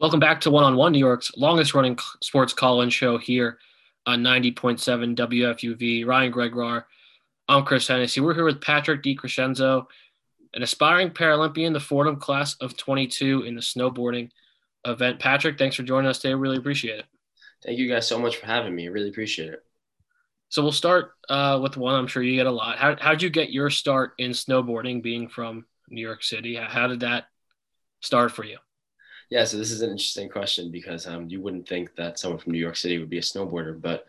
Welcome back to One on One, New York's longest running sports call in show here on 90.7 WFUV. Ryan Gregoire. I'm Chris Hennessy. We're here with Patrick DiCrescenzo, an aspiring Paralympian, the Fordham class of 22 in the snowboarding event. Patrick, thanks for joining us today. Really appreciate it. Thank you guys so much for having me. Really appreciate it. So we'll start uh, with one I'm sure you get a lot. How how'd you get your start in snowboarding, being from New York City? How did that start for you? Yeah, so this is an interesting question because um, you wouldn't think that someone from New York City would be a snowboarder, but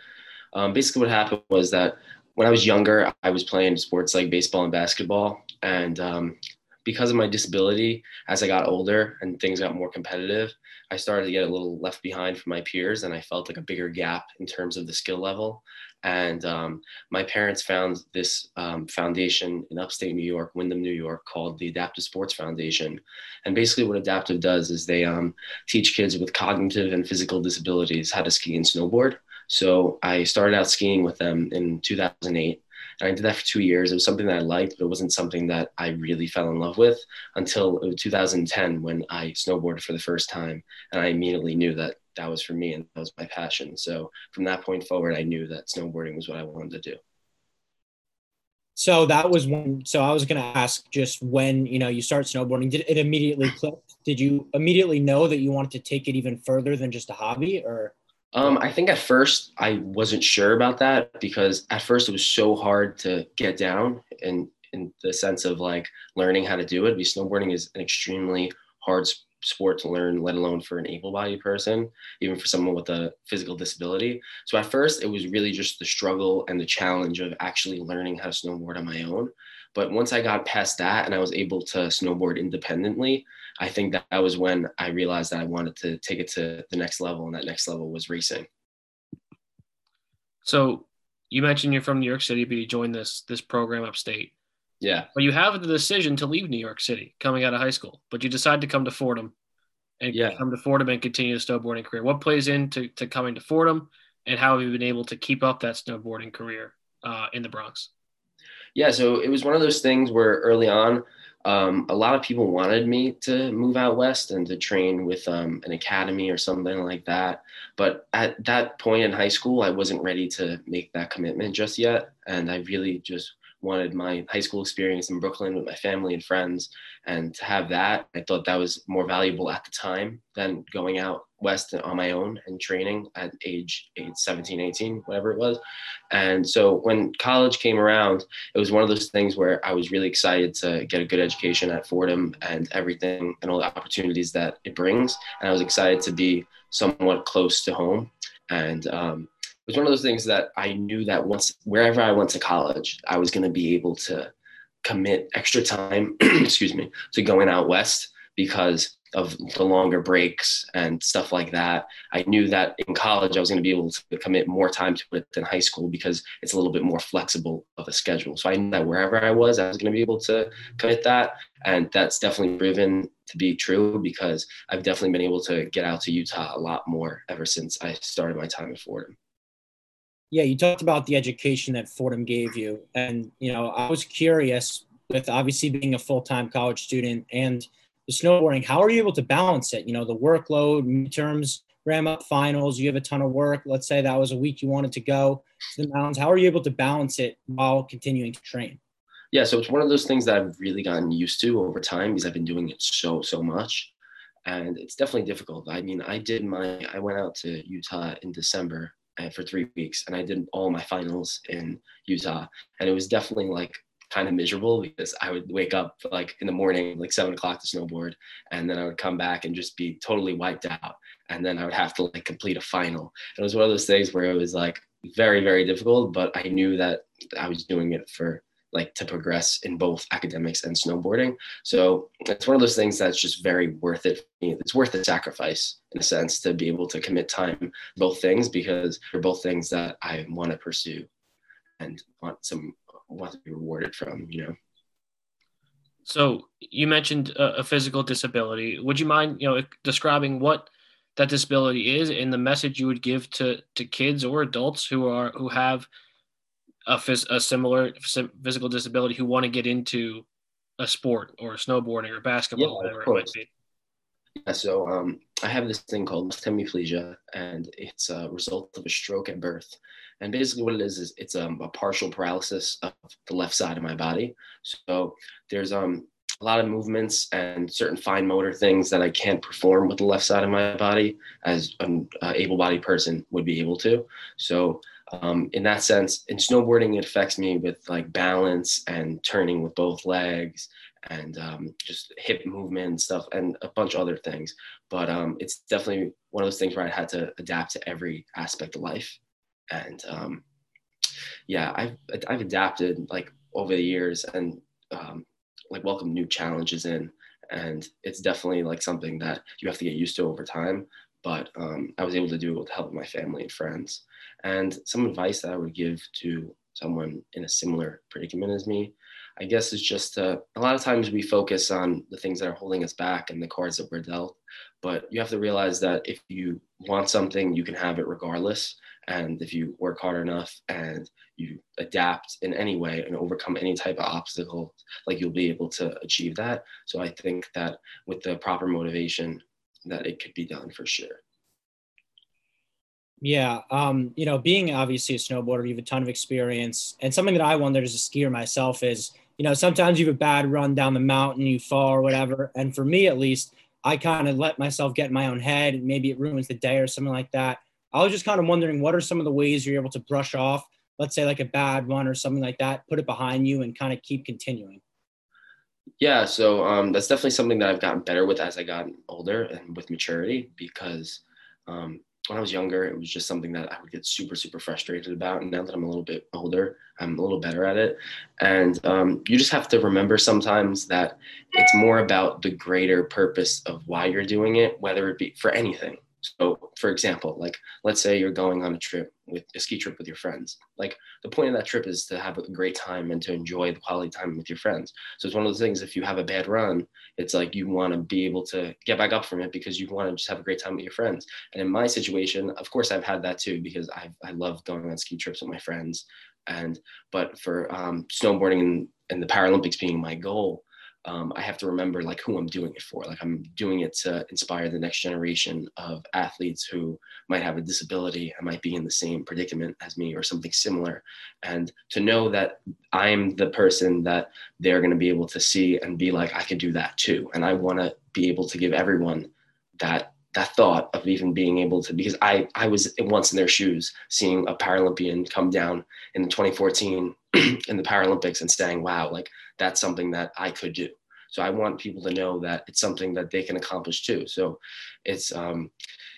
um, basically what happened was that when I was younger, I was playing sports like baseball and basketball, and um, because of my disability, as I got older and things got more competitive, I started to get a little left behind from my peers, and I felt like a bigger gap in terms of the skill level. And um, my parents found this um, foundation in upstate New York, Windham, New York, called the Adaptive Sports Foundation. And basically, what Adaptive does is they um, teach kids with cognitive and physical disabilities how to ski and snowboard. So I started out skiing with them in 2008. I did that for two years. It was something that I liked, but it wasn't something that I really fell in love with until 2010 when I snowboarded for the first time. And I immediately knew that that was for me and that was my passion. So from that point forward, I knew that snowboarding was what I wanted to do. So that was when. So I was going to ask, just when you know you start snowboarding, did it immediately click? Did you immediately know that you wanted to take it even further than just a hobby, or? Um, I think at first I wasn't sure about that because at first it was so hard to get down, and in the sense of like learning how to do it. Because snowboarding is an extremely hard sport to learn, let alone for an able bodied person, even for someone with a physical disability. So at first, it was really just the struggle and the challenge of actually learning how to snowboard on my own. But once I got past that and I was able to snowboard independently, I think that, that was when I realized that I wanted to take it to the next level, and that next level was racing. So you mentioned you're from New York City, but you joined this this program upstate. Yeah. But you have the decision to leave New York City coming out of high school, but you decide to come to Fordham and yeah. come to Fordham and continue the snowboarding career. What plays into to coming to Fordham and how have you been able to keep up that snowboarding career uh, in the Bronx? Yeah, so it was one of those things where early on, um, a lot of people wanted me to move out west and to train with um, an academy or something like that. But at that point in high school, I wasn't ready to make that commitment just yet. And I really just wanted my high school experience in Brooklyn with my family and friends. And to have that, I thought that was more valuable at the time than going out west on my own and training at age 17, 18, whatever it was. And so when college came around, it was one of those things where I was really excited to get a good education at Fordham and everything and all the opportunities that it brings. And I was excited to be somewhat close to home. And um, was one of those things that I knew that once wherever I went to college, I was going to be able to commit extra time, excuse me, to going out west because of the longer breaks and stuff like that. I knew that in college I was going to be able to commit more time to it than high school because it's a little bit more flexible of a schedule. So I knew that wherever I was, I was going to be able to commit that. And that's definitely proven to be true because I've definitely been able to get out to Utah a lot more ever since I started my time at Fordham. Yeah, you talked about the education that Fordham gave you. And, you know, I was curious with obviously being a full time college student and the snowboarding, how are you able to balance it? You know, the workload, midterms, ram up finals, you have a ton of work. Let's say that was a week you wanted to go to the mountains. How are you able to balance it while continuing to train? Yeah, so it's one of those things that I've really gotten used to over time because I've been doing it so, so much. And it's definitely difficult. I mean, I did my, I went out to Utah in December Uh, for three weeks and I did all my finals in Utah. And it was definitely like kind of miserable because I would wake up like in the morning, like seven o'clock to snowboard, and then I would come back and just be totally wiped out. And then I would have to like complete a final. It was one of those things where it was like very, very difficult, but I knew that I was doing it for like to progress in both academics and snowboarding. So it's one of those things that's just very worth it. It's worth the sacrifice in a sense to be able to commit time both things because they're both things that I want to pursue and want some want to be rewarded from. You know. So you mentioned a, a physical disability. Would you mind, you know, describing what that disability is and the message you would give to to kids or adults who are who have a, phys- a similar physical disability who want to get into a sport or snowboarding or basketball, yeah, whatever it might be. Yeah, so um, I have this thing called hemiplegia, and it's a result of a stroke at birth. And basically, what it is is it's um, a partial paralysis of the left side of my body. So there's um a lot of movements and certain fine motor things that I can't perform with the left side of my body as an uh, able-bodied person would be able to. So um, in that sense, in snowboarding, it affects me with like balance and turning with both legs and um, just hip movement and stuff and a bunch of other things. But um, it's definitely one of those things where I had to adapt to every aspect of life. And um, yeah, I've, I've adapted like over the years and um, like welcome new challenges in. And it's definitely like something that you have to get used to over time. But um, I was able to do it with the help of my family and friends. And some advice that I would give to someone in a similar predicament as me, I guess, is just uh, a lot of times we focus on the things that are holding us back and the cards that we're dealt. But you have to realize that if you want something, you can have it regardless. And if you work hard enough and you adapt in any way and overcome any type of obstacle, like you'll be able to achieve that. So I think that with the proper motivation, that it could be done for sure. Yeah, um, you know, being obviously a snowboarder, you have a ton of experience, and something that I wondered as a skier myself is, you know, sometimes you have a bad run down the mountain, you fall or whatever, and for me at least, I kind of let myself get in my own head, and maybe it ruins the day or something like that. I was just kind of wondering, what are some of the ways you're able to brush off, let's say like a bad run or something like that, put it behind you, and kind of keep continuing? Yeah, so um, that's definitely something that I've gotten better with as I got older and with maturity because um, when I was younger, it was just something that I would get super, super frustrated about. And now that I'm a little bit older, I'm a little better at it. And um, you just have to remember sometimes that it's more about the greater purpose of why you're doing it, whether it be for anything. So, for example, like let's say you're going on a trip with a ski trip with your friends. Like the point of that trip is to have a great time and to enjoy the quality time with your friends. So it's one of those things. If you have a bad run, it's like you want to be able to get back up from it because you want to just have a great time with your friends. And in my situation, of course, I've had that too because I I love going on ski trips with my friends. And but for um, snowboarding and, and the Paralympics being my goal, um, I have to remember like who I'm doing it for. Like I'm doing it to inspire the next generation of athletes who might have a disability and might be in the same predicament as me or something similar. And to know that I'm the person that they're going to be able to see and be like, I can do that too. And I want to be able to give everyone that that thought of even being able to because I I was once in their shoes seeing a Paralympian come down in 2014 in the Paralympics and saying, wow, like that's something that I could do. So I want people to know that it's something that they can accomplish too. So it's um,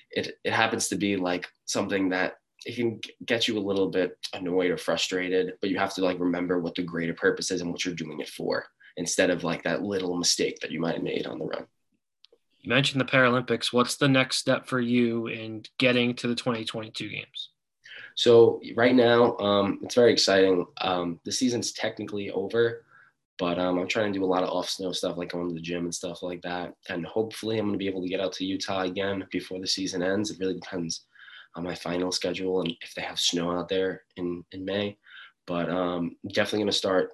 it it happens to be like something that it can get you a little bit annoyed or frustrated, but you have to like remember what the greater purpose is and what you're doing it for, instead of like that little mistake that you might have made on the run. You mentioned the Paralympics. What's the next step for you in getting to the 2022 games? So right now, um, it's very exciting. Um, the season's technically over, but um, I'm trying to do a lot of off snow stuff, like going to the gym and stuff like that. And hopefully, I'm going to be able to get out to Utah again before the season ends. It really depends on my final schedule and if they have snow out there in in May. But um, definitely going to start.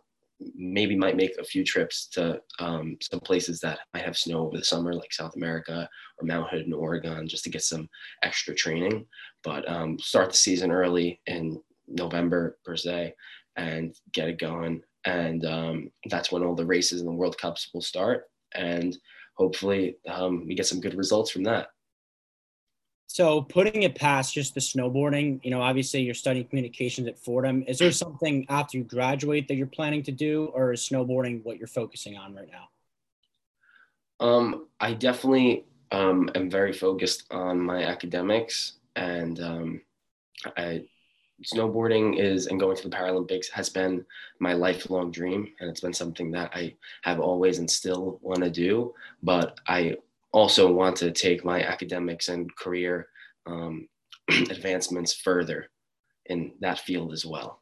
Maybe might make a few trips to um, some places that might have snow over the summer, like South America or Mount Hood in Oregon, just to get some extra training. But um, start the season early in November per se, and get it going and um, that's when all the races and the World Cups will start, and hopefully um, we get some good results from that. So, putting it past just the snowboarding, you know, obviously you're studying communications at Fordham. Is there something after you graduate that you're planning to do, or is snowboarding what you're focusing on right now? Um, I definitely um, am very focused on my academics, and um, I snowboarding is and going to the Paralympics has been my lifelong dream. And it's been something that I have always and still want to do. But I also want to take my academics and career um, advancements further in that field as well.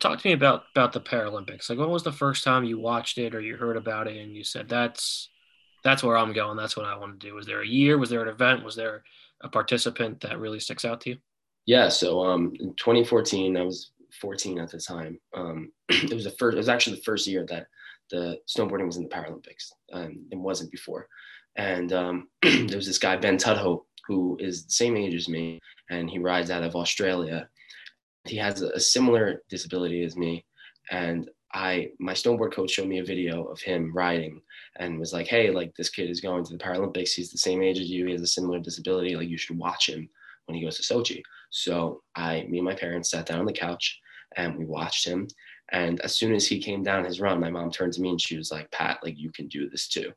Talk to me about about the Paralympics. Like, when was the first time you watched it or you heard about it and you said, "That's that's where I'm going. That's what I want to do." Was there a year? Was there an event? Was there a participant that really sticks out to you? Yeah, so um, in 2014, I was 14 at the time. Um, it was the first. It was actually the first year that the snowboarding was in the Paralympics. Um, it wasn't before, And um, there was this guy, Ben Tudhope, who is the same age as me, and he rides out of Australia. He has a, a similar disability as me. And I, my snowboard coach showed me a video of him riding and was like, hey, like this kid is going to the Paralympics. He's the same age as you. He has a similar disability. Like you should watch him when he goes to Sochi. So I, me and my parents sat down on the couch and we watched him. And as soon as he came down his run, my mom turned to me and she was like, Pat, like you can do this too.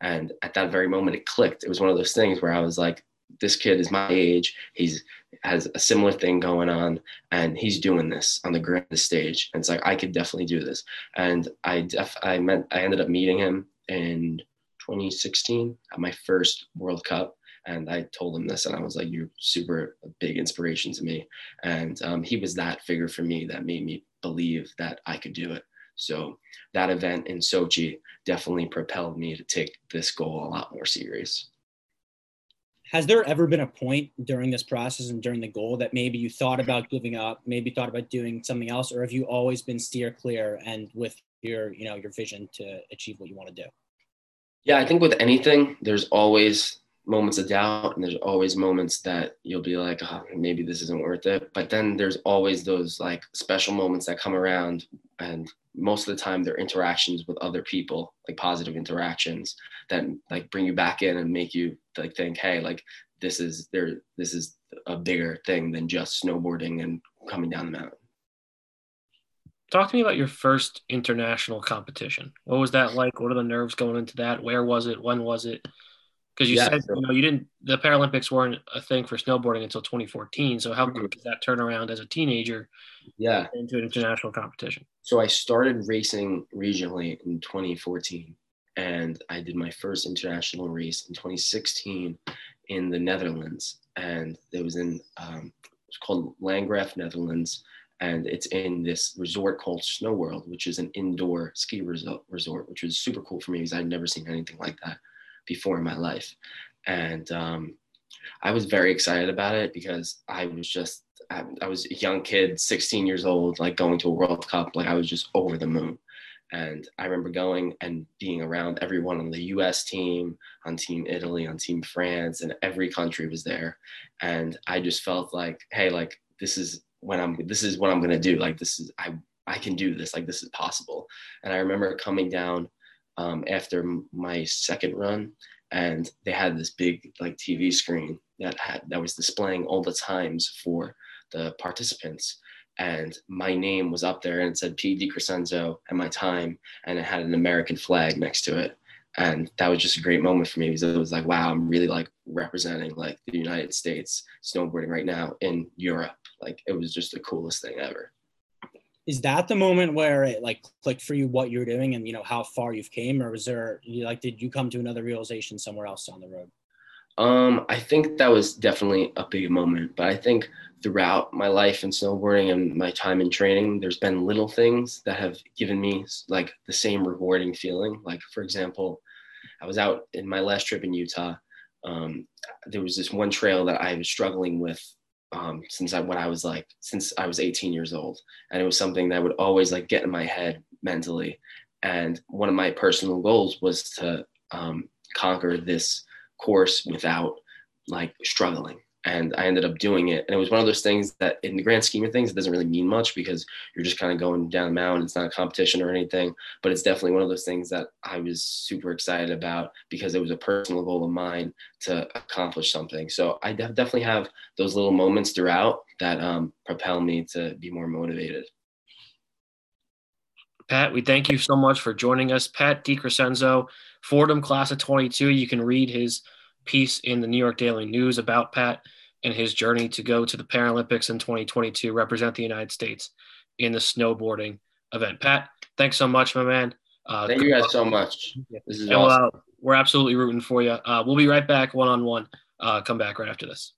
And at that very moment, it clicked. It was one of those things where I was like, this kid is my age. He's has a similar thing going on, and he's doing this on the grand stage. And it's like I could definitely do this. And I def I met I ended up meeting him in 2016 at my first World Cup. And I told him this, and I was like, "You're super big inspiration to me." And um, he was that figure for me that made me believe that I could do it. So that event in Sochi definitely propelled me to take this goal a lot more serious. Has there ever been a point during this process and during the goal that maybe you thought about giving up, maybe thought about doing something else, or have you always been steer clear and with your, you know, your vision to achieve what you want to do? Yeah, I think with anything, there's always moments of doubt and there's always moments that you'll be like oh, maybe this isn't worth it. But then there's always those like special moments that come around and most of the time they're interactions with other people like positive interactions that like bring you back in and make you like think hey like this is there this is a bigger thing than just snowboarding and coming down the mountain. Talk to me about your first international competition. What was that like? What are the nerves going into that? Where was it? When was it because you yeah, said so, you know you didn't the Paralympics weren't a thing for snowboarding until 2014. So how mm-hmm. quick is that turnaround as a teenager? Yeah, into an international competition. So I started racing regionally in 2014, and I did my first international race in 2016 in the Netherlands, and it was in um, it's called Landgraaf, Netherlands. And it's in this resort called Snow World, which is an indoor ski resort, resort which was super cool for me because I'd never seen anything like that before in my life. And um, I was very excited about it because I was just, I, I, was a young kid, 16 years old, like going to a World Cup. Like I was just over the moon. And I remember going and being around everyone on the US team, on Team Italy, on Team France, and every country was there. And I just felt like, hey, like this is when I'm, this is what I'm going to do. Like this is, I, I can do this. Like this is possible. And I remember coming down um, after my second run, and they had this big like TV screen that had that was displaying all the times for the participants. And my name was up there and it said P. DiCrescenzo and my time, and it had an American flag next to it. And that was just a great moment for me because it was like, wow, I'm really like representing like the United States snowboarding right now in Europe. Like it was just the coolest thing ever is that the moment where it like clicked for you what you're doing and you know how far you've came? Or was there like did you come to another realization somewhere else on the road? Um i think that was definitely a big moment but i think throughout my life in snowboarding and my time in training there's been little things that have given me like the same rewarding feeling. Like for example i was out in my last trip in utah. Um, there was this one trail that i was struggling with um, since I when I was like since I was 18 years old, and it was something that would always like get in my head mentally. And one of my personal goals was to um, conquer this course without like struggling and I ended up doing it. And it was one of those things that, in the grand scheme of things, it doesn't really mean much because you're just kind of going down the mountain. It's not a competition or anything, but it's definitely one of those things that I was super excited about because it was a personal goal of mine to accomplish something. So I definitely have those little moments throughout that um, propel me to be more motivated. Pat, we thank you so much for joining us. Pat DiCrescenzo, Fordham class of 22. You can read his piece in the New York Daily News about Pat and his journey to go to the Paralympics in 2022, represent the United States in the snowboarding event. Pat, thanks so much, my man. Uh, Thank you guys so much. This is and, awesome. Uh, we're absolutely rooting for you. Uh, we'll be right back one on one. Come back right after this.